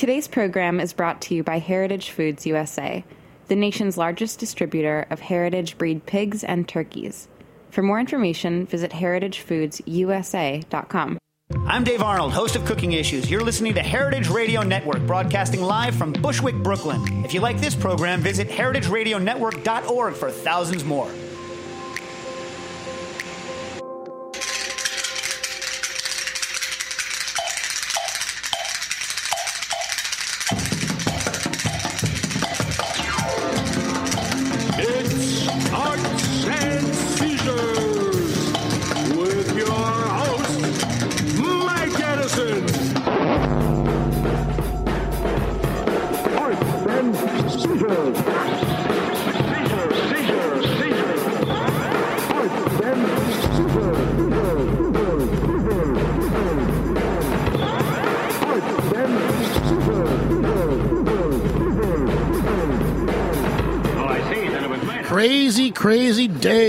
Today's program is brought to you by Heritage Foods USA, the nation's largest distributor of heritage breed pigs and turkeys. For more information, visit heritagefoodsusa.com. I'm Dave Arnold, host of Cooking Issues. You're listening to Heritage Radio Network, broadcasting live from Bushwick, Brooklyn. If you like this program, visit heritageradionetwork.org for thousands more.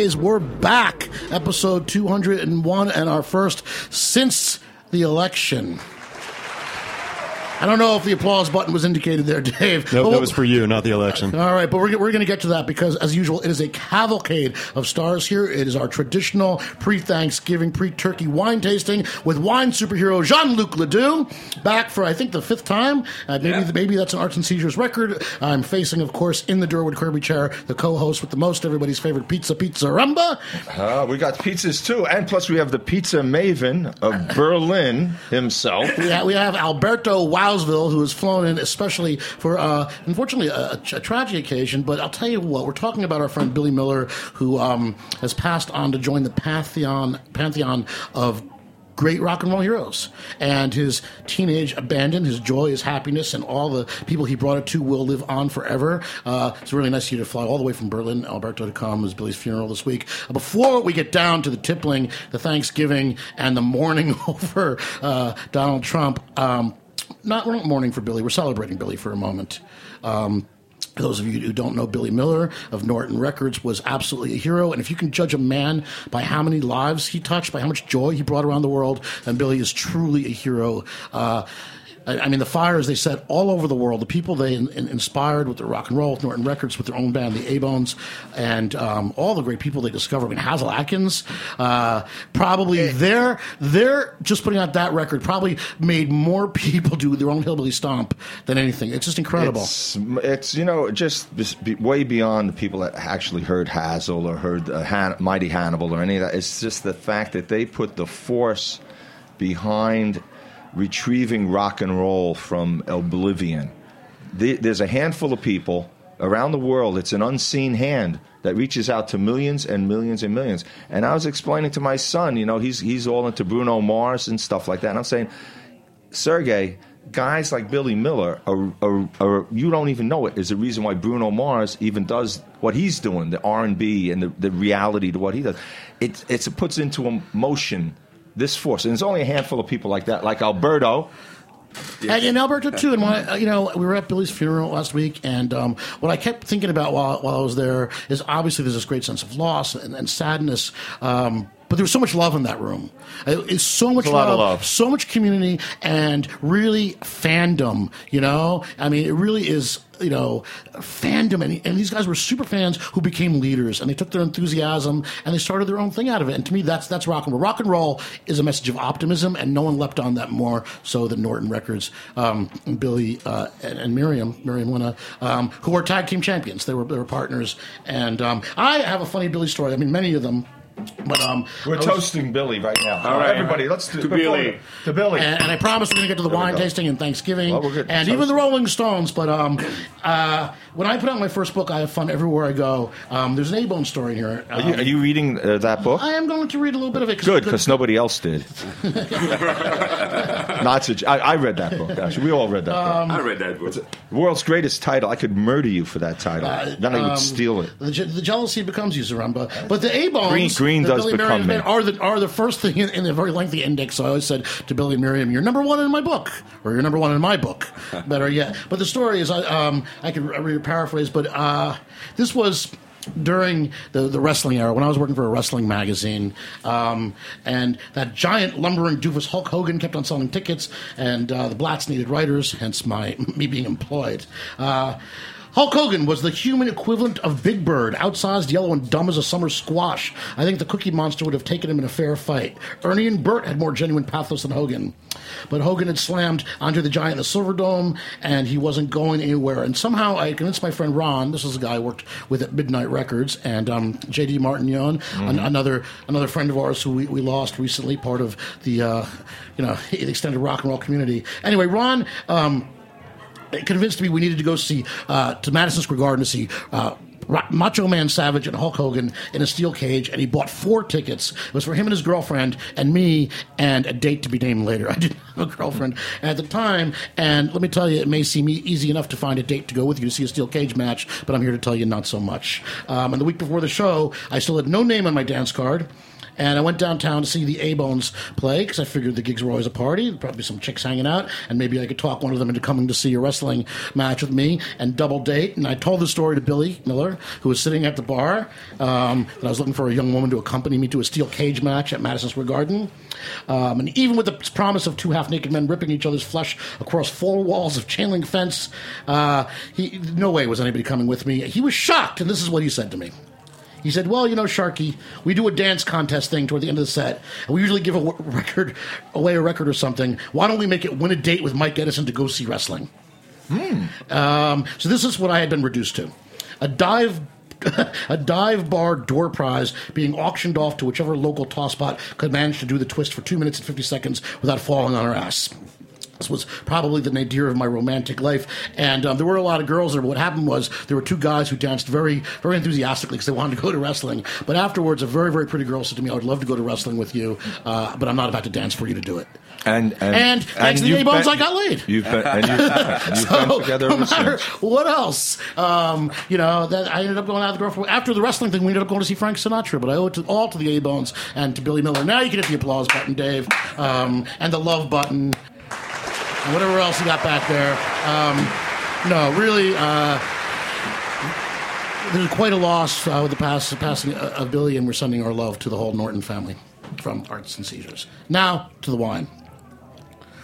We're back. Episode 201 and our first since the election. I don't know if the applause button was indicated there, Dave. No, But that was for you, not the election. All right, but we're, we're going to get to that because, as usual, it is a cavalcade of stars here. It is our traditional pre Thanksgiving, pre turkey wine tasting with wine superhero Jean Luc Le Dû. Back for, I think, the fifth time. Uh, maybe, maybe that's an Arts and Seizures record. I'm facing, of course, in the Durwood Kirby chair, the co host with the most everybody's favorite pizza, Pizza Rumba. Uh, we got pizzas too, and plus we have the pizza maven of Berlin himself. We have, we have Alberto Wowsville, who has flown in especially for, uh, unfortunately, a, a tragic occasion. But I'll tell you what, we're talking about our friend Billy Miller, who um, has passed on to join the pantheon pantheon of great rock and roll heroes. And his teenage abandon, his joy, his happiness, and all the people he brought it to will live on forever. Uh, it's really nice of you to fly all the way from Berlin, Alberto, to come. It was Billy's funeral this week. Uh, Before we get down to the tippling, the Thanksgiving, and the mourning over uh, Donald Trump, um, not we're not mourning for Billy. We're celebrating Billy for a moment. Um, those of you who don't know, Billy Miller of Norton Records was absolutely a hero. And if you can judge a man by how many lives he touched, by how much joy he brought around the world, then Billy is truly a hero. Uh, I I mean, the fires they set all over the world, the people they in, in- inspired with their rock and roll, with Norton Records, with their own band, the A-Bones, and um, all the great people they discovered. I mean, Hasil Adkins, uh, probably their, their, just putting out that record probably made more people do their own hillbilly stomp than anything. It's just incredible. It's, it's you know just way beyond the people that actually heard Hasil or heard uh, Han- Mighty Hannibal or any of that. It's just the fact that they put the force behind retrieving rock and roll from oblivion. There's a handful of people around the world. It's an unseen hand that reaches out to millions and millions and millions. And I was explaining to my son, you know, he's he's all into Bruno Mars and stuff like that. And I'm saying, Sergey, guys like Billy Miller, are, are, are, you don't even know it, is the reason why Bruno Mars even does what he's doing, the R&B and the, the reality to what he does. It, it's, it puts into motion this force. And there's only a handful of people like that, like Alberto. And, and Alberto too. And when I, you know, we were at Billy's funeral last week, and um, what I kept thinking about while while I was there is obviously there's this great sense of loss and, and sadness. Um, but there was so much love in that room. It's so much a lot of love. so much community, and really fandom. You know, I mean, it really is. You know, fandom, and, and these guys were super fans who became leaders, and they took their enthusiasm and they started their own thing out of it. And to me, that's that's rock and roll. Rock and roll is a message of optimism, and no one leapt on that more so than Norton Records. Um, and Billy uh, and, and Miriam, Miriam Linna, um, who were tag team champions. They were they were partners, and um, I have a funny Billy story. I mean, many of them. But um, We're was- toasting Billy right now. All right. Everybody, let's do To Billy. To Billy. and, and I promise we're going to get to the There wine tasting and Thanksgiving, Well, we're good. and So- even the Rolling Stones. But um, uh, when I put out my first book, I have fun everywhere I go. Um, there's an A-Bone story in here. are, you, Um, are you reading uh, that book? I am going to read a little bit of it. Good, because nobody else did. Not such. I, I read that book. Actually, we all read that book. I read that book. World's greatest title. I could murder you for that title. then I would um, steal it. The, the jealousy becomes you, Zaremba. But the A bones, Green- green does Billy become Miriam are the are the first thing in, in the very lengthy index. So I always said to Billy and Miriam, "You're number one in my book, or you're number one in my book." Better yet. But the story is, I um I could re- paraphrase, but uh, this was during the, the wrestling era, when I was working for a wrestling magazine, um, and that giant lumbering doofus Hulk Hogan kept on selling tickets, and uh, the Blats needed writers, hence my me being employed. Uh, Hulk Hogan was the human equivalent of Big Bird, outsized, yellow, and dumb as a summer squash. I think the Cookie Monster would have taken him in a fair fight. Ernie and Bert had more genuine pathos than Hogan. But Hogan had slammed Andre the Giant in the Silver Dome, and he wasn't going anywhere. And somehow I convinced my friend Ron, this is a guy I worked with at Midnight Records, and um, J.D. Martignon, an- another another friend of ours who we, we lost recently, part of the uh, you know the extended rock and roll community. Anyway, Ron. Um, convinced me we needed to go see uh, to Madison Square Garden to see uh, Macho Man Savage and Hulk Hogan in a steel cage, and he bought four tickets. It was for him and his girlfriend and me, and a date to be named later. I didn't have a girlfriend at the time, and let me tell you, it may seem easy enough to find a date to go with you to see a steel cage match, but I'm here to tell you not so much. Um, and the week before the show, I still had no name on my dance card. And I went downtown to see the A Bones play because I figured the gigs were always a party. There'd probably be some chicks hanging out, and maybe I could talk one of them into coming to see a wrestling match with me and double date. And I told the story to Billy Miller, who was sitting at the bar. Um, and I was looking for a young woman to accompany me to a steel cage match at Madison Square Garden. Um, and even with the promise of two half naked men ripping each other's flesh across four walls of chain link fence, uh, he, no way was anybody coming with me. He was shocked, and this is what he said to me. He said, "Well, you know, Sharky, we do a dance contest thing toward the end of the set, and we usually give a w- record away a record or something. Why don't we make it win a date with Mike Edison to go see wrestling?" Um, so this is what I had been reduced to: a dive. a dive bar door prize being auctioned off to whichever local tosspot could manage to do the twist for two minutes and 50 seconds without falling on her ass. Was probably the nadir of my romantic life, and um, there were a lot of girls there. But what happened was there were two guys who danced very, very enthusiastically because they wanted to go to wrestling. But afterwards, a very, very pretty girl said to me, "I would love to go to wrestling with you, uh, but I'm not about to dance for you to do it." And and, And thanks to the A-Bones, I got laid. You've been, and you've, you've So, been together no matter since. what else, um, you know, that I ended up going out with the girlfriend after the wrestling thing. We ended up going to see Frank Sinatra, but I owe it to, all to the A Bones and to Billy Miller. Now you can hit the applause button, Dave, um, and the love button, whatever else you got back there. Um, no, really. Uh, there's quite a loss uh, with the pass, passing of Billy, and we're sending our love to the whole Norton family from Arts and Seizures. Now to the wine.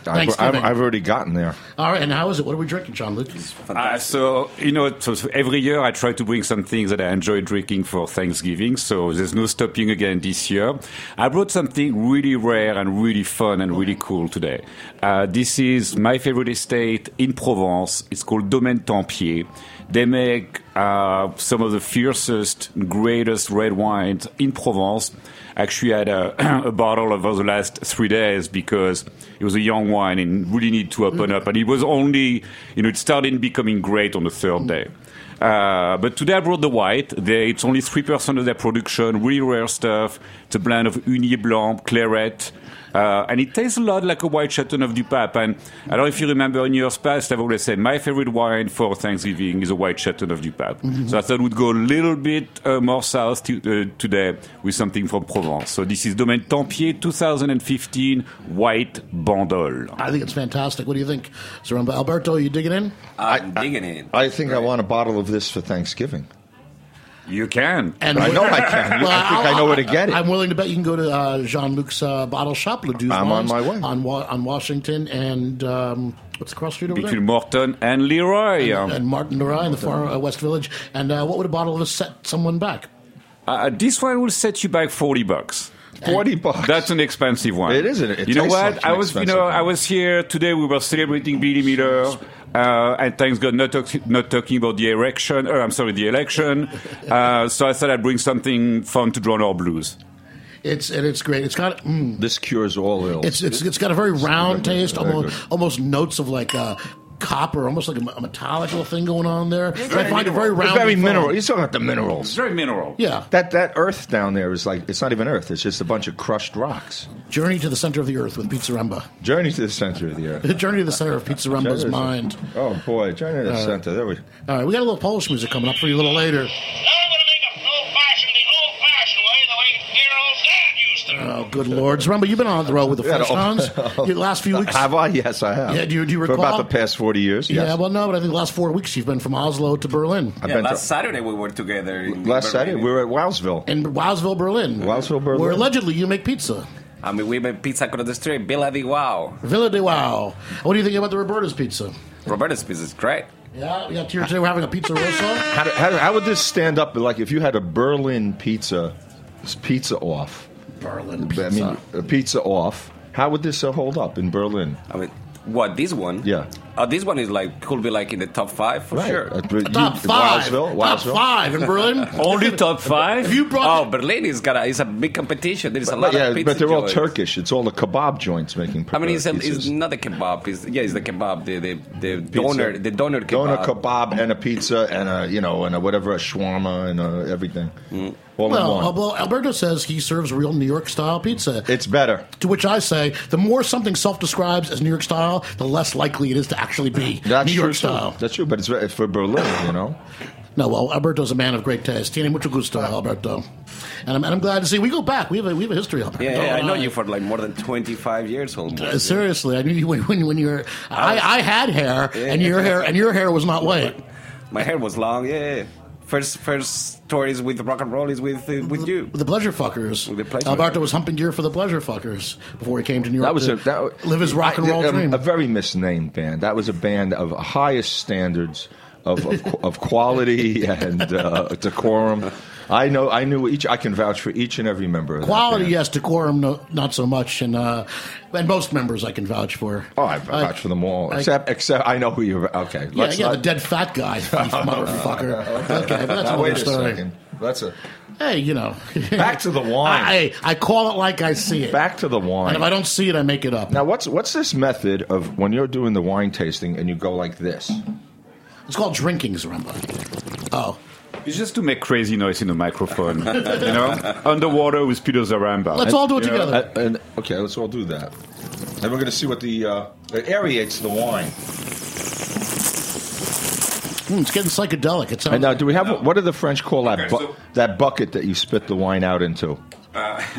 I've, I've, I've already gotten there. All right, and how is it? What are we drinking, Jean Luc? Uh, so you know, so so every year I try to bring some things that I enjoy drinking for Thanksgiving. So there's no stopping again this year. I brought something really rare and really fun and really cool today. Uh, this is my favorite estate in Provence. It's called Domaine Tempier. They make uh, some of the fiercest, greatest red wines in Provence. Actually, had a, a bottle over the last three days because it was a young wine and really need to open mm-hmm. up. And it was only, you know, it started becoming great on the third day. Uh, but today I brought the white. They, it's only 3% of their production, really rare stuff. It's a blend of Ugni Blanc, Clairette, uh, and it tastes a lot like a white Chateauneuf du Pape. And I don't know if you remember in years past, I've always said my favorite wine for Thanksgiving is a white Chateauneuf du Pape. So I thought we'd go a little bit uh, more south to, uh, today with something from Provence. So this is Domaine Tempier 2015 White Bandol. I think it's fantastic. What do you think, Zaremba? Alberto, Are you digging in? I'm digging in. I think I want a bottle of this for Thanksgiving. You can. And I know I can. You- I think I know where to get it. I'm willing to bet you can go to uh, Jean Luc's uh, bottle shop, Le Dû's I'm on my way. on Wa- on Washington and um, what's the cross street over Between there? Morton and Leroy. Um, And Martin Leroy in the far uh, West Village. And uh, what would a bottle of this set someone back? Uh, this one will set you back 40 bucks. Forty bucks. That's an expensive one. It is, it- it you know what? like I was, you know, one. I was here today. We were celebrating Billy Miller, uh, and thanks God, not, talk, not talking about the election. Uh, I'm sorry, the election. Uh, so I thought I'd bring something fun to drown our blues. It's and it's great. It's got mm, This cures all ill. it's it's it's got a very round taste, almost almost notes of like uh, copper, almost like a, a metallic little thing going on there. But I find it very It's round. very and mineral. You're talking about the minerals. It's minerals. very mineral. Yeah. That that earth down there is like it's not even earth. It's just a bunch of crushed rocks. Journey to the center of the earth with Pizza Remba. Journey to the center of the earth. The journey to the center of Pizza Remba's mind. Oh boy, journey to the uh, center. There we. All right, we got a little Polish music coming up for you a little later. Now I'm going to make a old fashioned the old fashioned way, the way dear old dad used to. Oh, good lord. Remember, you've been on the road with the Yeah, French no. Your last few weeks. Have I? Yes, I have. Yeah, do you- do you For about the past 40 years, yes. Yeah, well, no, but I think the last four weeks you've been from Oslo to Berlin. I've Yeah, been last to, Saturday we were together. In last Berlin. Saturday, we were at Wowsville. In Wowsville, Berlin. Wowsville, Berlin. Where allegedly you make pizza. I mean, we made pizza across the street. Villa di Wow. Villa de Wow. What do you think about the Roberta's pizza? Roberta's pizza is great. Yeah, we yeah. Here today we're having a pizza rosso. How, do- how, do- how would this stand up? Like if you had a Berlin pizza, pizza off. Berlin I pizza. mean, a pizza off. How would this uh, hold up in Berlin? I mean, what this one? Yeah. Uh, this one is like could be like in the top five for sure. Uh, but Top you- five. Wowsville, Top Wowsville. five in Berlin. Only top five. If you brought Oh, Berlin is got a, is a big competition. There is a But, lot yeah, of pizza but they're all joints. Turkish. It's all the kebab joints making. I mean, it's, uh, a, it's pizzas. not a kebab. It's, yeah, it's the kebab. The the, the doner the doner kebab. Doner kebab and a pizza and a you know and a whatever a shawarma and a everything. All in Well, one. uh, well, Alberto says he serves real New York style pizza. it's better. to which I say, the more something self-describes as New York style, the less likely it is to actually be That's New true. York too. style. That's true, but it's it's for Berlin, you know. No, well, Alberto's a man of great taste. Tiene mucho gusto, Alberto. And I'm, and I'm glad to see we go back. We have a, we have a history, Alberto. Yeah, yeah, I and know you for like more than twenty five years almost. Uh, seriously, I knew you when when, when you're. I, I had hair, and your hair and your hair was not white. My hair was long. Yeah, yeah. First first stories with rock and roll is with uh, with you. The pleasure fuckers. The Pleasure Alberto Fuckers. was humping gear for the pleasure fuckers before he came to New York. That was to a that, live his rock and I- roll a, dream. A very misnamed band. That was a band of highest standards of of, of quality and uh, decorum. I know. I knew each. I can vouch for each and every member. Of that Quality, band. yes. Decorum, no, not so much. And uh, and most members I can vouch for. Oh, I vouch for them all. I- except, except I know who you're. Okay, Yeah, let's yeah, not- the dead fat guy, thief motherfucker. Okay, but that's Now, another wait a story. second. That's a Hey, you know. Back to the wine. I, I call it like I see it. back to the wine. and if I don't see it, I make it up. now, what's what's this method of when you're doing the wine tasting and you go like this? It's called drinking, Zaremba. Oh. It's just to make crazy noise in the microphone. you know, underwater with Peter Zaremba. Let's all do it you know, together. Uh, and okay, let's all do that. And we're going to see what the uh, it aerates the wine. Mm, it's getting psychedelic. It sounds And now, do we have what do the French call that Okay, bu- so- that bucket that you spit the wine out into? Uh,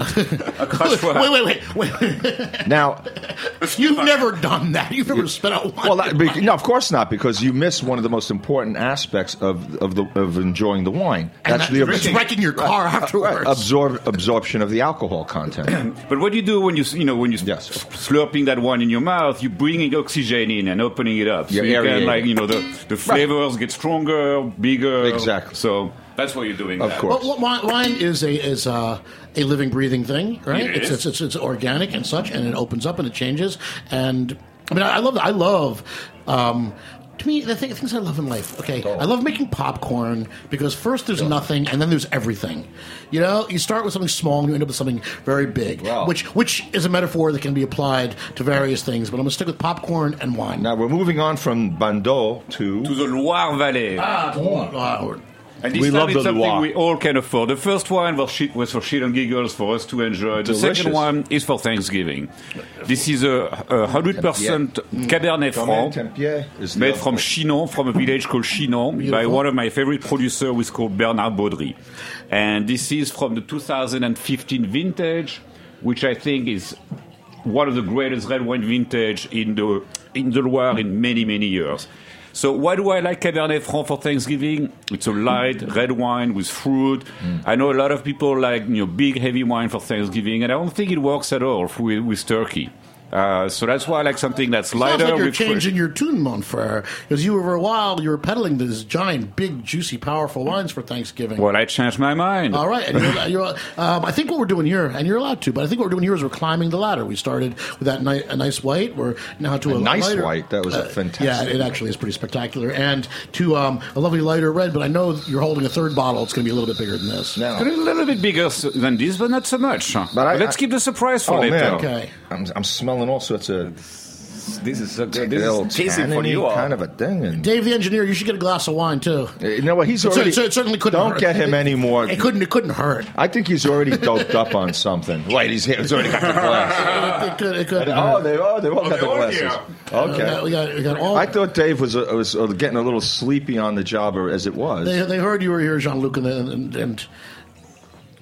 a crachoir. Wait, wait, wait, wait. Now, You've never done that. You've never spit out wine. well, that, be- no, of course not, because you miss one of the most important aspects of of the of enjoying the wine. and That's that, the it's wrecking your car afterwards. Right, absorb absorption of the alcohol content. But what do you do when you you know when you Yes. slurping that wine in your mouth? You're bringing oxygen in and opening it up, so Yeah, you can like you know the the flavors get stronger, bigger. Exactly. So that's what you're doing. Of that. course. Well, wine, wine is a is a, a living, breathing thing, right? It It's, it's it's it's organic and such, and it opens up and it changes. And I mean, I, I love I love. Um, to me, the thing, things I love in life. Okay, I love making popcorn because first there's nothing, and then there's everything. You know, you start with something small, and you end up with something very big, Wow. which which is a metaphor that can be applied to various things. But I'm gonna stick with popcorn and wine. now we're moving on from Bandol to to the Loire Valley. Ah, wow. And this We time love it's the something Loire. we all can afford. The first one was, shit, was for shit and giggles for us to enjoy. The Delicious. second one is for Thanksgiving. This is a, a 100% Cabernet Franc. Tempier Made from. Chinon, from a village called Chinon, by one of my favorite producers, who is called Bernard Baudry. And this is from the 2015 vintage, which I think is one of the greatest red wine vintage in the in the Loire in many many years. So why do I like Cabernet Franc for Thanksgiving? It's a light red wine with fruit. Mm. I know a lot of people like you know big heavy wine for Thanksgiving, and I don't think it works at all with, with turkey. Uh, so that's why I like something that's Sounds lighter. like you're with changing your tune, mon frere, because you were for a while you were peddling these giant, big, juicy, powerful wines for Thanksgiving. Well, I changed my mind. All right, and you're, you're, um, I think what we're doing here, and you're allowed to, but I think what we're doing here is we're climbing the ladder. We started with that ni- a nice white, we're now to a, A nice lighter- white, that was a uh, fantastic- Yeah, it actually is pretty spectacular, and to um, a lovely lighter red. But I know you're holding a third bottle; it's going to be a little bit bigger than this. Now, A little bit bigger than this, but not so much. But I- let's I- keep the surprise for oh later. man, Okay. I'm, I'm smelling all sorts of This is so good. a This is tasting for tanniny you all. kind of a thing. And Dave, the engineer, you should get a glass of wine too. you know what? He's It cer- already. it certainly couldn't. Don't hurt. get him It- any. It couldn't. It couldn't hurt. I think he's already doped up on something. Wait, he's, he's already got the glass. It could. It could. Oh, they oh they all got the glasses. here. Okay. we got. We got all. I thought Dave was uh, was uh, getting a little sleepy on the job, or as it was. They, they heard you were here, Jean Luc, and and, and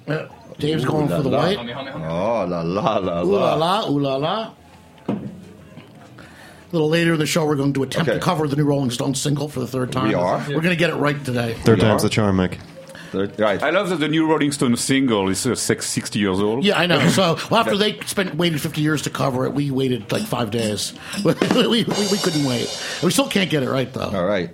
uh, Dave's Ooh going la for the la. white. Oh la la la Ooh la la. la, ooh la la. A little later in the show, we're going to attempt Okay. to cover the new Rolling Stones single for the third time. We are? We're going to get it right today. Third We time's are? the charm, Mike. Third- Right. I love that the new Rolling Stone single is uh, six, 60 years old. Yeah, I know. So well, after they spent waited 50 years to cover it, we waited like five days. we, we, we, we couldn't wait. We still can't get it right, though. All right.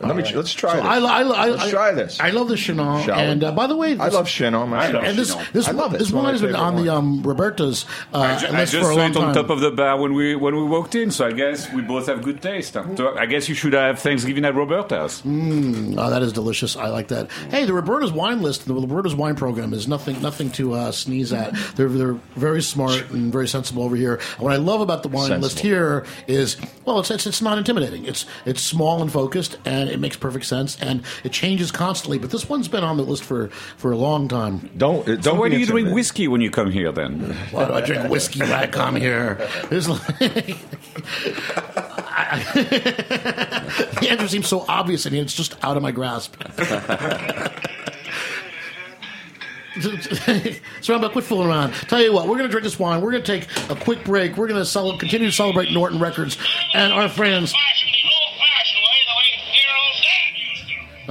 Let me. Let's try So this. I, I, I, Let's try this. I love the Chinon. Shall? And uh, by the way, I love Chinon. I love And this, Chinon. this, I love it. this It's one one has been favorite on the um, Roberta's uh, I, ju- I just for a saw long it on top of the bar when we when we walked in, so I guess we both have good taste. So I guess you should have Thanksgiving at Roberta's. Oh, that is delicious. I like that. Hey, the Roberta's wine list, the Roberta's wine program is nothing nothing to uh, sneeze at. They're they're very smart and very sensible over here. And what I love about the wine Sensible. list here is well, it's, it's it's not intimidating. It's it's small and focused, and it makes perfect sense, and it changes constantly. But this one's been on the list for for a long time. Don't. uh, Don't. So why do you drink intimidated. whiskey when you come here then? Why do I drink whiskey when I come here? This the answer seems so obvious, and it's just out of my grasp. so I'm about quit fooling around. Tell you what, we're going to drink this wine. We're going to take a quick break. We're going to cel- continue to celebrate Norton Records and our friends.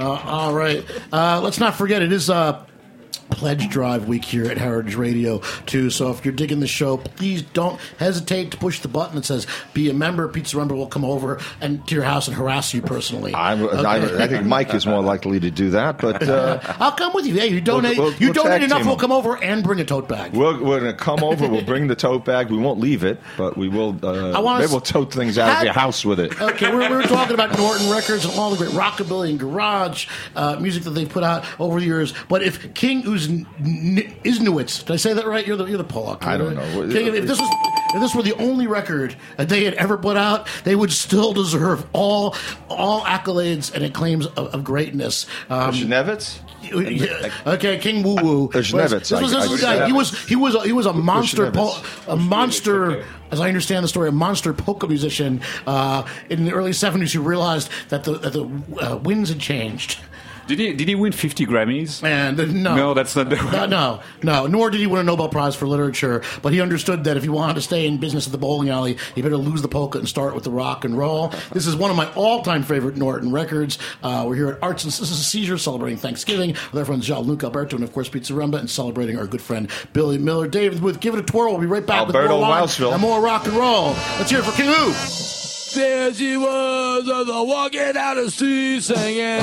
All right. Uh, let's not forget it is uh, pledge drive week here at Heritage Radio too. So if you're digging the show, please don't hesitate to push the button that says "Be a member." Pizza Member will come over and to your house and harass you personally. I'm, Okay. I, I think Mike is more likely to do that, but uh, I'll come with you. Hey, you donate. we'll- you we'll donate enough, we'll come over and bring a tote bag. we're, we're going to come over. We'll bring the tote bag. We won't leave it, but we will. Uh, I wanna maybe s- we'll tote things out Have- of your house with it. Okay, we're, we're talking about Norton Records and all the great rockabilly and garage uh, music that they've put out over the years. But if King Uzn- N- Isnowitz, did I say that right? You're the you're the Pollock. I don't know. If this was if this were the only record that they had ever put out, they would still deserve all all accolades and acclaims of, of greatness. Um, yeah. Okay, King Woo Woo. Uh, This was, this was guy. He was he was a, he was a monster po- a monster. As I understand the story, a monster polka musician uh, in the early '70s who realized that the that the uh, winds had changed. Did he did he win 50 Grammys? And uh, no, No, that's not the no, no, no. Nor did he win a Nobel Prize for literature. But he understood that if he wanted to stay in business at the bowling alley, he better lose the polka and start with the rock and roll. This is one of my all-time favorite Norton records. Uh, we're here at Arts and this is a Seizure celebrating Thanksgiving with our friends Jean Luc Alberto and of course Pizza Rumba, and celebrating our good friend Billy Miller. David with Give It a Twirl. We'll be right back Alberto with more and more rock and roll. Let's hear it for King Lou. There she was, uh, as I walking out of sea singing.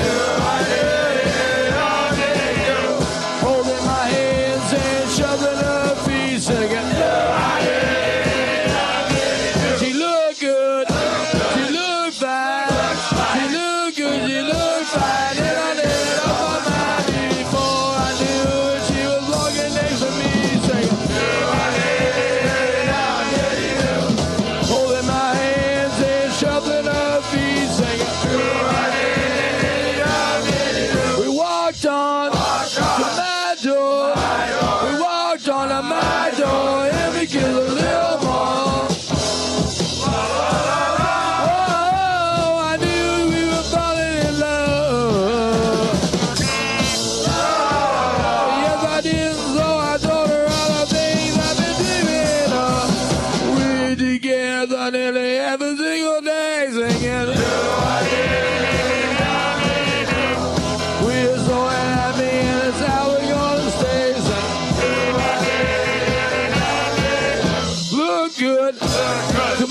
Good.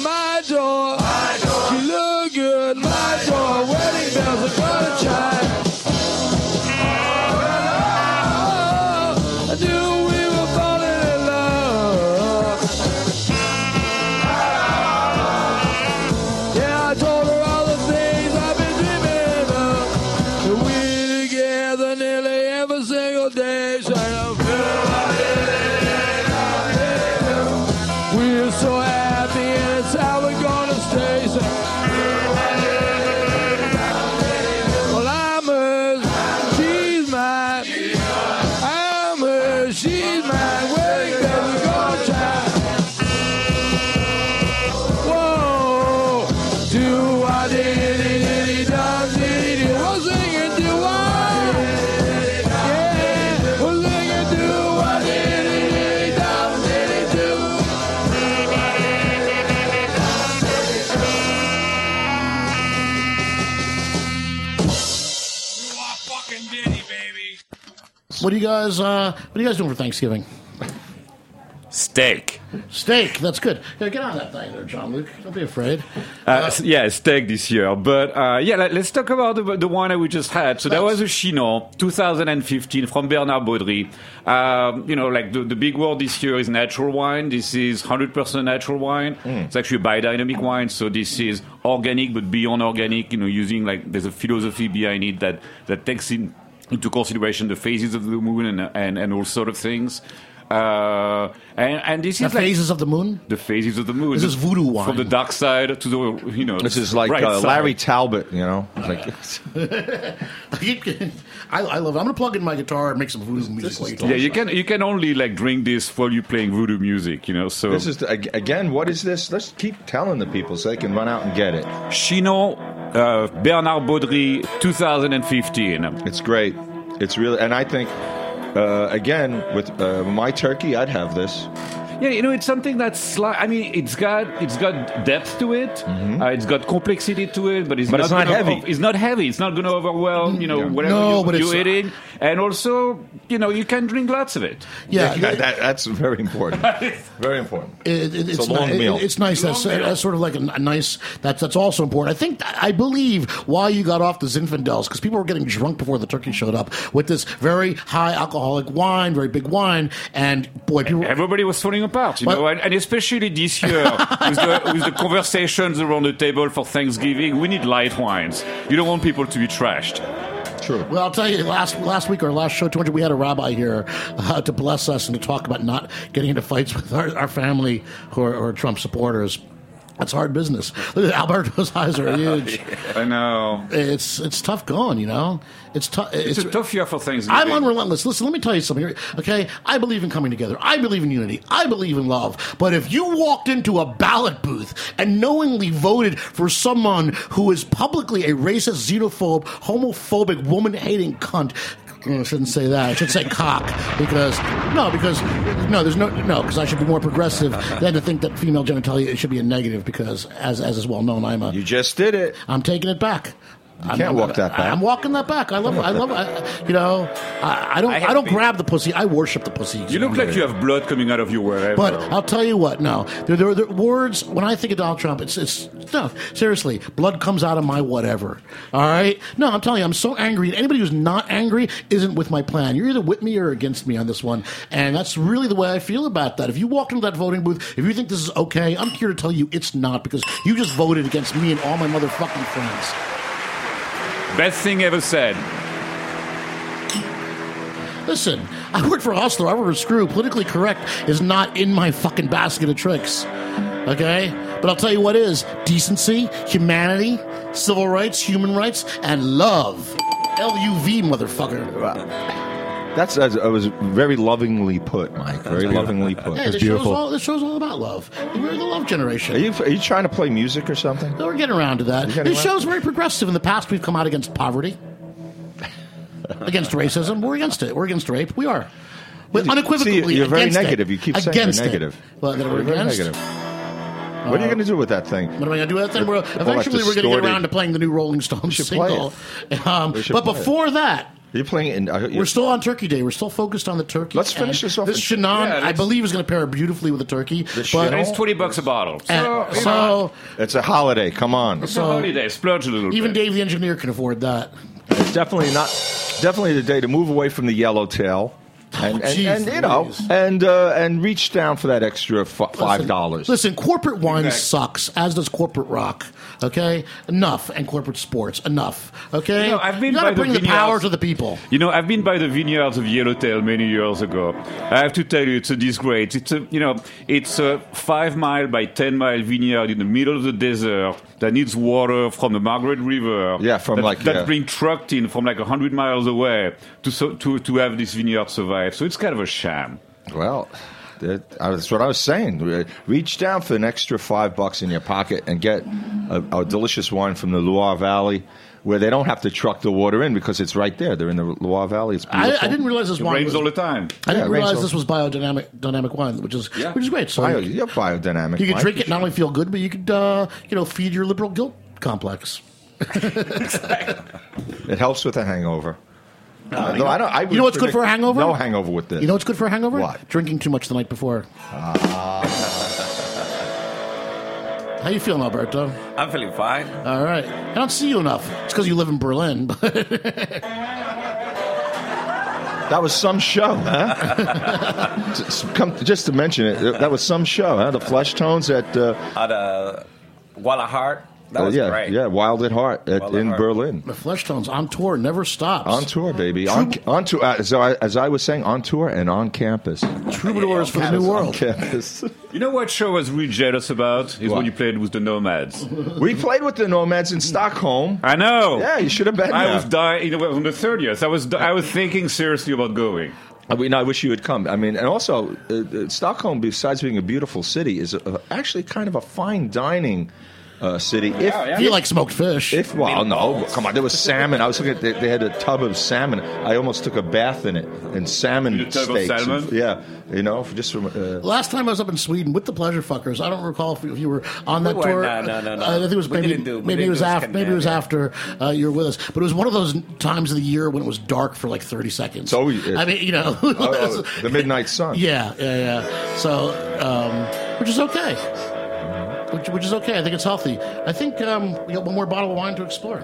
What do you guys? Uh, what are you guys doing for Thanksgiving? Steak. Steak. That's good. Yeah, get on that thing there, Jean Luc. Don't be afraid. Uh, yeah, steak this year. But uh, yeah, let, us talk about the, the wine that we just had. So that was a Chinon 2015 from Bernard Baudry. Um, you know, like the, the big word this year is natural wine. This is 100% natural wine. It's actually a biodynamic wine. So this is organic, but beyond organic, you know, using like, there's a philosophy behind it that, that takes in, into consideration the phases of the moon and, and, and all sort of things. Uh, and, and this The is like phases of the moon. the phases of the moon. This is voodoo wine. From the dark side to the, you know, This is like bright uh. Larry Talbot, you know. Like, I, I love it. I'm going to plug in my guitar and make some voodoo music. while you talk. Yeah, you can you can only like drink this while you're playing voodoo music, you know. So this is ag- again. What is this? Let's keep telling the people so they can run out and get it. Chinon, uh, Bernard Baudry 2015. It's great. It's really, and I think uh, again with uh, my turkey, I'd have this. Yeah, you know, it's something that's like I mean, it's got it's got depth to it, uh, it's got complexity to it, but it's Mm-hmm. But not it's not gonna- heavy. It's not heavy. It's not going to overwhelm you know Yeah. whatever No, you, but it's- you're eating, and also you know you can drink lots of it. Yeah, That- that- that's very important. very important. It, it, It's it's, a long ni- meal. it- it's nice. That's, meal. that's sort of like a, a nice. That's that's also important. I think I believe why you got off the Zinfandels because people were getting drunk before the turkey showed up with this very high alcoholic wine, very big wine, and boy, people. Everybody was apart, you Well- know, and, and especially this year with, the, with the conversations around the table for Thanksgiving, we need light wines. You don't want people to be trashed. True. Well, I'll tell you, last last week, our last show, 200, we had a rabbi here uh, to bless us and to talk about not getting into fights with our, our family who are, who are Trump supporters. That's hard business. Look at Alberto's eyes are huge. I know. It's it's tough going, you know. It's tough. It's, It's, a tough year for Thanksgiving. I'm unrelentless. Listen, let me tell you something. Okay, I believe in coming together. I believe in unity. I believe in love. But if you walked into a ballot booth and knowingly voted for someone who is publicly a racist, xenophobe, homophobic, woman-hating cunt. I shouldn't say that. I should say cock because no, because no, there's no no because I should be more progressive than to think that female genitalia should be a negative because as as is well known, I'm a You just did it. I'm taking it back. You can't walk that back. I'm walking that back. I love. I love. I, you know, I, I don't. I I, don't been- grab the pussy. I worship the pussy. You look like you have blood coming out of you wherever. But I'll tell you what. No, there, there, there words. When I think of Donald Trump, it's it's no. Seriously, blood comes out of my whatever. All right. No, I'm telling you, I'm so angry. And anybody who's not angry isn't with my plan. You're either with me or against me on this one. And that's really the way I feel about that. If you walk into that voting booth, if you think this is okay, I'm here to tell you it's not because you just voted against me and all my motherfucking friends. Best thing ever said. Listen, I work for Hustler. I work for Screw. Politically correct is not in my fucking basket of tricks. Okay? But I'll tell you what is decency, humanity, civil rights, human rights, and love. L U V, motherfucker. That's that was very lovingly put, Mike. Very lovingly put. Hey, this show's, all, this show's all about love. We're the love generation. Are you are you trying to play music or something? No, we're getting around to that. getting This around? show's very progressive. In the past, we've come out against poverty, against racism. We're against it. We're against rape. We are. But unequivocally, See, you're very against it. negative. You keep saying against you're it. negative. Well, that we're against. negative. What are you going to do with that thing? What am I going to do with that? thing? we're, eventually, we're going to get around to playing the new Rolling Stones single. Um, but play it. before that, Are you playing in? Uh, we're still on Turkey Day. We're still focused on the turkey. Let's finish this off This in- Chinon, Yeah, I let's- believe, is going to pair beautifully with the turkey. The but, It's 20 bucks a bottle. So, and, you know, so it's a holiday. Come on. it's a holiday. Splurge a little even bit. Dave the engineer can afford that. It's definitely not. Definitely the day to move away from the yellowtail. And, and, jeez and you know, and uh, and reach down for that extra f- five dollars. Listen, corporate wine Exactly. sucks, as does corporate rock. Okay, enough, and corporate sports, enough. Okay, You know, I've been you got by to the bring the, vineyards. power to the people. You know, I've been by the vineyards of Yellowtail many years ago. I have to tell you, it's a disgrace. It's a, you know, it's a five mile by ten mile vineyard in the middle of the desert that needs water from the Margaret River. Yeah, from that, like, that yeah. being trucked in from like hundred miles away to so, to to have this vineyard survive. So it's kind of a sham. Well, that's what I was saying. Uh, Reach down for an extra five bucks in your pocket and get a, a delicious wine from the Loire Valley, where they don't have to truck the water in because it's right there. They're in the Loire Valley. It's I, beautiful. I didn't realize this It wine. rains Was, all the time. I didn't it rains realize all- this was biodynamic dynamic wine, which is Yeah. which is great. So Bio, you, yeah, biodynamic. you can drink for it, not only feel good, but you could uh, you know feed your liberal guilt complex. sure. It helps with a hangover. Uh, no, I don't. I You know what's good for a hangover? No hangover with this. You know what's good for a hangover? What? Drinking too much the night before. How you feeling, Alberto? I'm feeling fine. All right. I don't see you enough. It's because you live in Berlin. But That was some show, huh? just, come, just to mention it, that was some show, huh? The Flesh Tones at uh, At uh, Wild at Heart. That uh, was yeah, great. yeah, Wild at Heart at, Wild at in Heart. Berlin. the Flesh Tones on tour never stops. On tour, baby. On, on tour, uh, as, I, as I was saying, on tour and on campus. Troubadours for the New On World. campus. You know what show I was really jealous about? Is What? when you played with the Nomads. we played with the Nomads in Stockholm. I know. Yeah, you should have been I there. was dying. You know, on the thirtieth, I was I was thinking seriously about going. I mean, I wish you had come. I mean, and also, uh, uh, Stockholm, besides being a beautiful city, is a, actually kind of a fine dining uh, city. If, If you like smoked fish. If well, no, come on. There was salmon. I was looking at. They, they had a tub of salmon. I almost took a bath in it, and salmon In a tub of steaks. salmon? yeah, you know, just from. Uh, Last time I was up in Sweden with the Pleasure Fuckers, I don't recall if you, if you were on that We tour. no, no, no, no. Uh, I think it was maybe didn't do- maybe it didn't was after maybe it was after uh, you were with us. But it was one of those times of the year when it was dark for like thirty seconds. So, I mean, you know, oh, oh, the midnight sun. yeah, yeah, yeah. So, um, which is okay. Which, which is okay. I think it's healthy. I think um, we got one more bottle of wine to explore.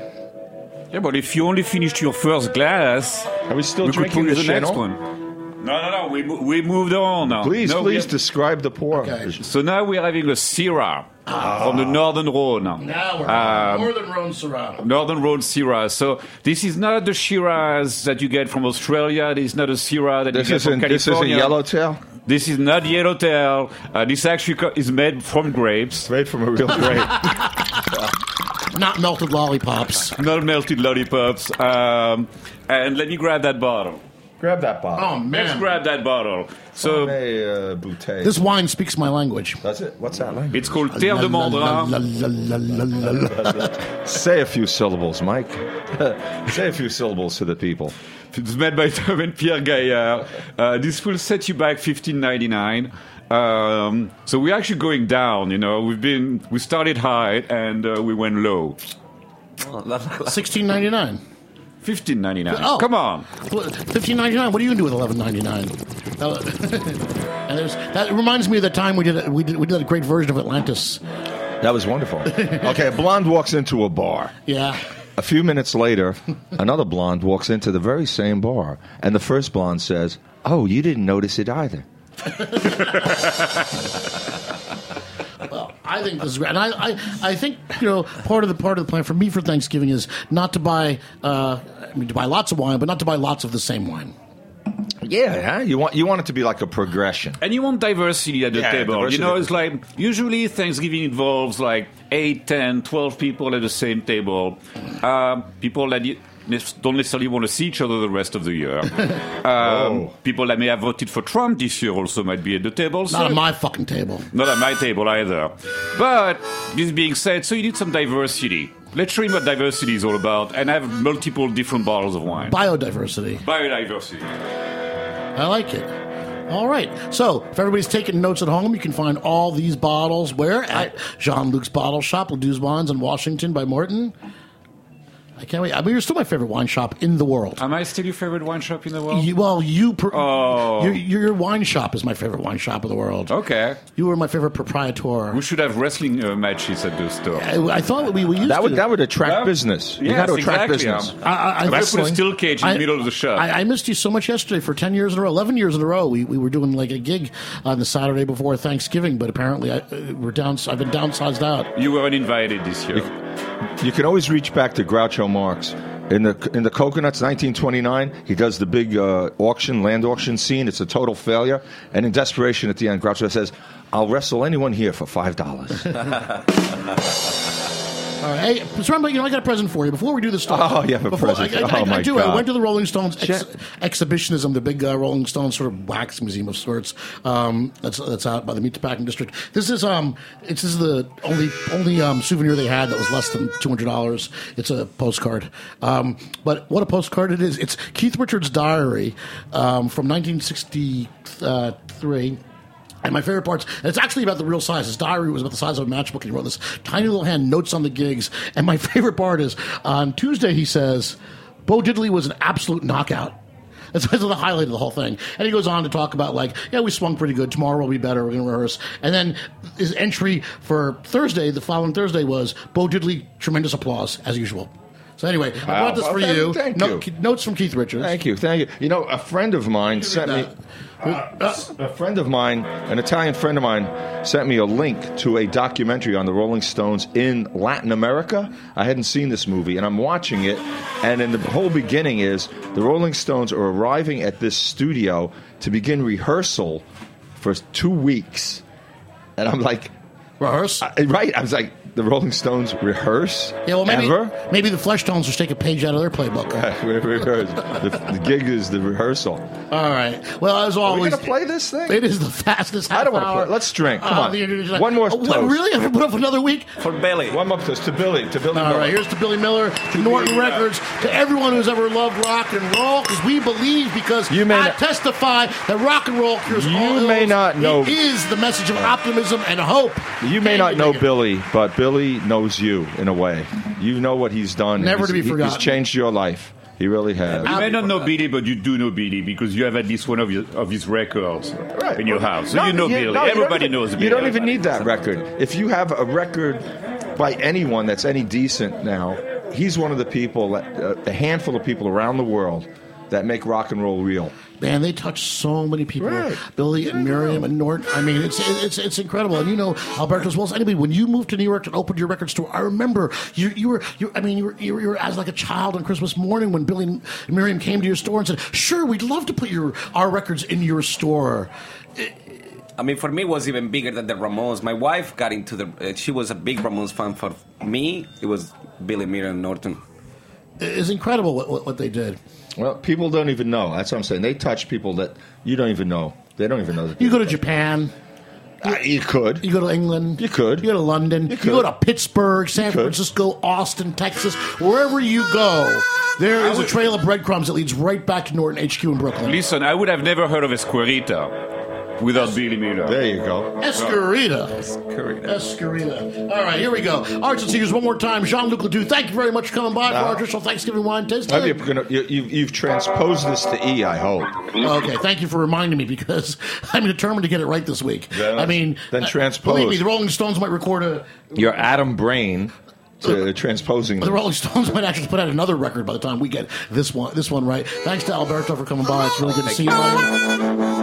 Yeah, but if you only finished your first glass, Are we still we could drinking put the the next Chinon? one. No, no, no. We mo- we moved on now. Please, No, we please have- describe the pour. Okay. So now we're having a Syrah from the Northern Rhone. Now we're Um, Northern Rhone Syrah. Northern Rhone Syrah. So this is not the Shiraz that you get from Australia. This is not a Syrah that This you get from isn't this isn't California. Yellowtail. This is not Yellowtail. Uh, this actually co- is made from grapes, Made from a real grape. Not melted lollipops. not melted lollipops. Um, and let me grab that bottle. Grab that bottle. Oh Let's grab that bottle. So Hey, uh, bouteille. this wine speaks my language. That's it. What's that language? it's called Terre de La, la, la, Mandrin. la, la, la, la, la. Say a few syllables, Mike. Say a few syllables to the people. It's made by Tom and Pierre Gaillard. Uh, this will set you back 15.99. Um, so we're actually going down. You know, we've been we started high and uh, we went low. Sixteen ninety nine. 15.99. Oh. Come on. Fifteen ninety nine. What are you gonna do with eleven ninety nine? and there's that reminds me of the time we did a, we did we did a great version of Atlantis. That was wonderful. Okay, a blonde walks into a bar. Yeah. A few minutes later, another blonde walks into the very same bar, and the first blonde says, "Oh, you didn't notice it either." Well, I think this is great, and I, I, I think you know part of the part of the plan for me for Thanksgiving is not to buy, uh, I mean to buy lots of wine, but not to buy lots of the same wine. Yeah, huh? you want you want it to be like a progression. And you want diversity at the Yeah, table. You know, it's like usually Thanksgiving involves like 8, 10, 12 people at the same table. Um, people that you ne- don't necessarily want to see each other the rest of the year. Um, Oh. People that may have voted for Trump this year also might be at the table. Not So- at my fucking table. Not at my table either. But this being said, so you need some diversity. Let's show you what diversity is all about and have multiple different bottles of wine. Biodiversity. Biodiversity. I like it. All right. So, if everybody's taking notes at home, you can find all these bottles where? At Jean Luc's Bottle Shop, Le Dû's Wines in Washington by Morton. I can't wait. I mean, you're still my favorite wine shop in the world. Am I still your favorite wine shop in the world? You, well, you. Per, Oh. your, your wine shop is my favorite wine shop in the world. Okay. You were my favorite proprietor. We should have wrestling uh, matches at the store. I, I thought we, we used That would to. that would attract Yeah. business. You Yes, got to attract exactly, business. yeah. I, I, I, I put a steel cage in the middle of the shop. I, I missed you so much yesterday for 10 years in a row, 11 years in a row. We, we were doing like a gig on the Saturday before Thanksgiving, but apparently I, uh, we're down, I've been downsized out. you weren't invited this year. You can always reach back to Groucho Marx. In the in the Cocoanuts, 1929, he does the big uh, auction, land auction scene. It's a total failure, and in desperation, at the end, Groucho says, "I'll wrestle anyone here for five dollars." All right. Hey, so remember, you know, I got a present for you. Before we do this stuff. Oh, you have a before, present. I, I, I, Oh, my I do. I went to the Rolling Stones ex- exhibitionism, the big uh, Rolling Stones sort of wax museum of sorts. Um, that's that's out by the Meatpacking District. This is um, it's this is the only only um, souvenir they had that was less than two hundred dollars. It's a postcard. Um, but what a postcard it is! It's Keith Richards' diary um, from nineteen sixty three. And my favorite parts, it's actually about the real size. His diary was about the size of a matchbook, and he wrote this tiny little hand notes on the gigs. And my favorite part is on Tuesday, he says, Bo Diddley was an absolute knockout. That's, that's the highlight of the whole thing. And he goes on to talk about like, yeah, we swung pretty good. Tomorrow will be better. We're to rehearse. And then his entry for Thursday, the following Thursday, was Bo Diddley. Tremendous applause as usual. So anyway, I brought this Well, for thank- you. thank No- you. Notes from Keith Richards. Thank you, thank you. You know, a friend of mine sent me. Uh, A friend of mine, an Italian friend of mine, sent me a link to a documentary on the Rolling Stones in Latin America. I hadn't seen this movie, and I'm watching it. And in the whole beginning is the Rolling Stones are arriving at this studio to begin rehearsal for two weeks, and I'm like, rehearse, right? I was like, the Rolling Stones rehearse Yeah, well, maybe ever? maybe the Fleshtones will take a page out of their playbook. We rehearse. the, the gig is the rehearsal. All right. Well, as Are we always, gonna play this thing? It is the fastest half I don't want to play. Let's drink. Come Uh, on. the introduction- One more Oh, toast. What, really? Have to put up another week? For Billy. One more toast to Billy. To Billy. All Miller. right, here's to Billy Miller, to Norton Records, to everyone who's ever loved rock and roll, because we believe, because You may I not- testify that rock and roll cures You all may ills. not know- It is the message of optimism and hope. You may not know? Billy, but Billy knows you in a way. You know what he's done. Never He's- to be forgotten. He's changed your life. He really has. You may not know Billy, but you do know Billy because you have at least one of, your, of his records in your house. So No, you know you- Billy. no, Everybody even- knows Billy. You don't even need that record. If you have a record by anyone that's any decent now, he's one of the people, that, uh, a handful of people around the world that make rock and roll real. Man, they touch so many people. Right. Billy and Miriam and Norton. I mean, it's it's it's incredible. And you know, Alberto, as well as anybody, when you moved to New York and opened your record store, I remember you you were you. I mean, you were you were, you were as like a child on Christmas morning when Billy and Miriam came to your store and said, "Sure, we'd love to put your our records in your store." I mean, for me, it was even bigger than the Ramones. My wife got into the. Uh, she was a big Ramones fan. For me, it was Billy Miriam Norton. It's incredible what, what, what they did. Well, people don't even know. That's what I'm saying. They touch people that you don't even know. They don't even know that. You go to Japan. Uh, you could. You go to England. You could. You go to London. You, could. go to Pittsburgh, San. Francisco, Austin, Texas. Wherever you go, there is a trail of breadcrumbs that leads right back to Norton HQ in Brooklyn. Listen, I would have never heard of Esquerita without Billy Miller. There you go. Esquerita. Esquerita. All right, here we go. Arts and Seizures, one more time. Jean Luc Le Dû, thank you very much for coming by for our traditional Thanksgiving wine tasting. Maybe you're gonna, you, you've, you've transposed this to E, I hope. Okay, thank you for reminding me because I'm determined to get it right this week. Yeah. I mean, Then uh, transpose. Believe me, the Rolling Stones might record a. Your Adam brain to transposing The. Rolling Stones might actually put out another record by the time we get this one this one right. Thanks to Alberto for coming by. It's really good to see you. buddy.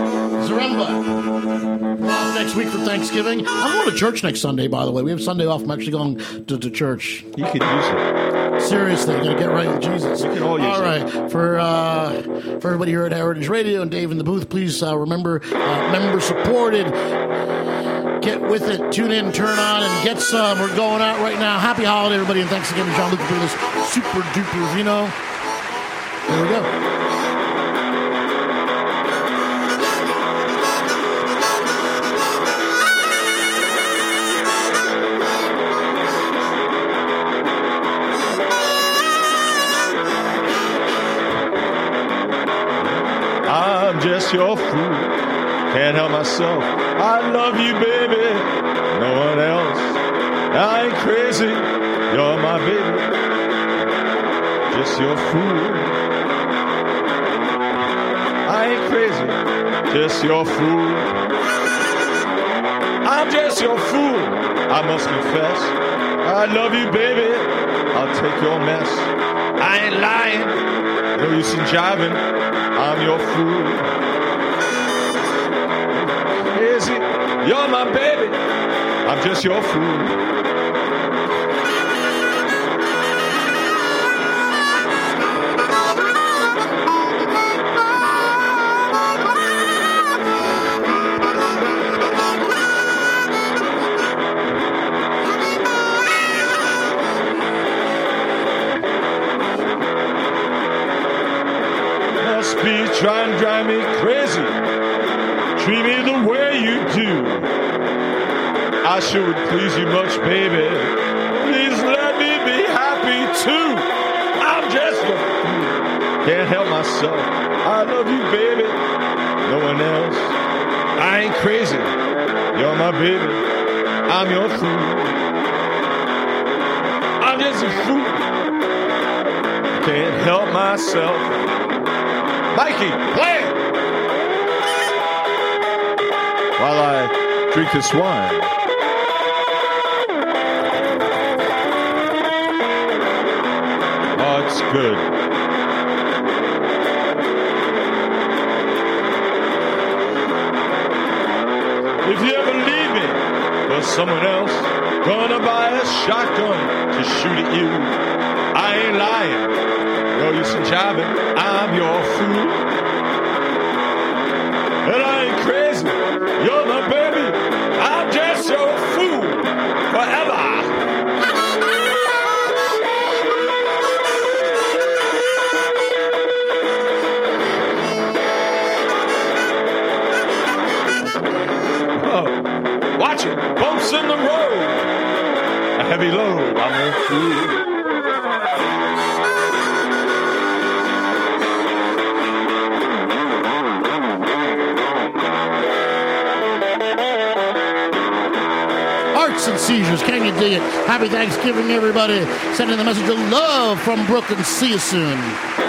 Zaremba. Off next week for Thanksgiving. I'm going to church next Sunday, by the way. We have Sunday off. I'm actually going to, to church. You could use it. Seriously, you got to get right with Jesus. We can all use All it. right, for uh, for everybody here at Heritage Radio and Dave in the booth, please uh, remember uh, member supported. Get with it, tune in, turn on, and get some. We're going out right now. Happy holiday, everybody, and thanks again to Jean Luc for this super duper vino. There we go. Just your fool. Can't help myself. I love you, baby. No one else. I ain't crazy. You're my baby. Just your fool. I ain't crazy. Just your fool. I'm just your fool. I must confess. I love you, baby. I'll take your mess. I ain't lying. No use in jiving. I'm your fool. Crazy, you're my baby. I'm just your fool. Must be trying to drive me crazy. Treat me the way. I sure would please you much, baby. Please let me be happy too. I'm just a fool. Can't help myself. I love you, baby. No one else. I ain't crazy. You're my baby. I'm your fool. I'm just a fool. Can't help myself. Mikey, play! While I drink this wine. Good. If you ever leave me for someone else, gonna buy a shotgun to shoot at you. I ain't lying. No use in jiving. I'm your fool. And I and seizures, can you dig it? Happy Thanksgiving, everybody. Sending the message of love from Brooklyn. See you soon.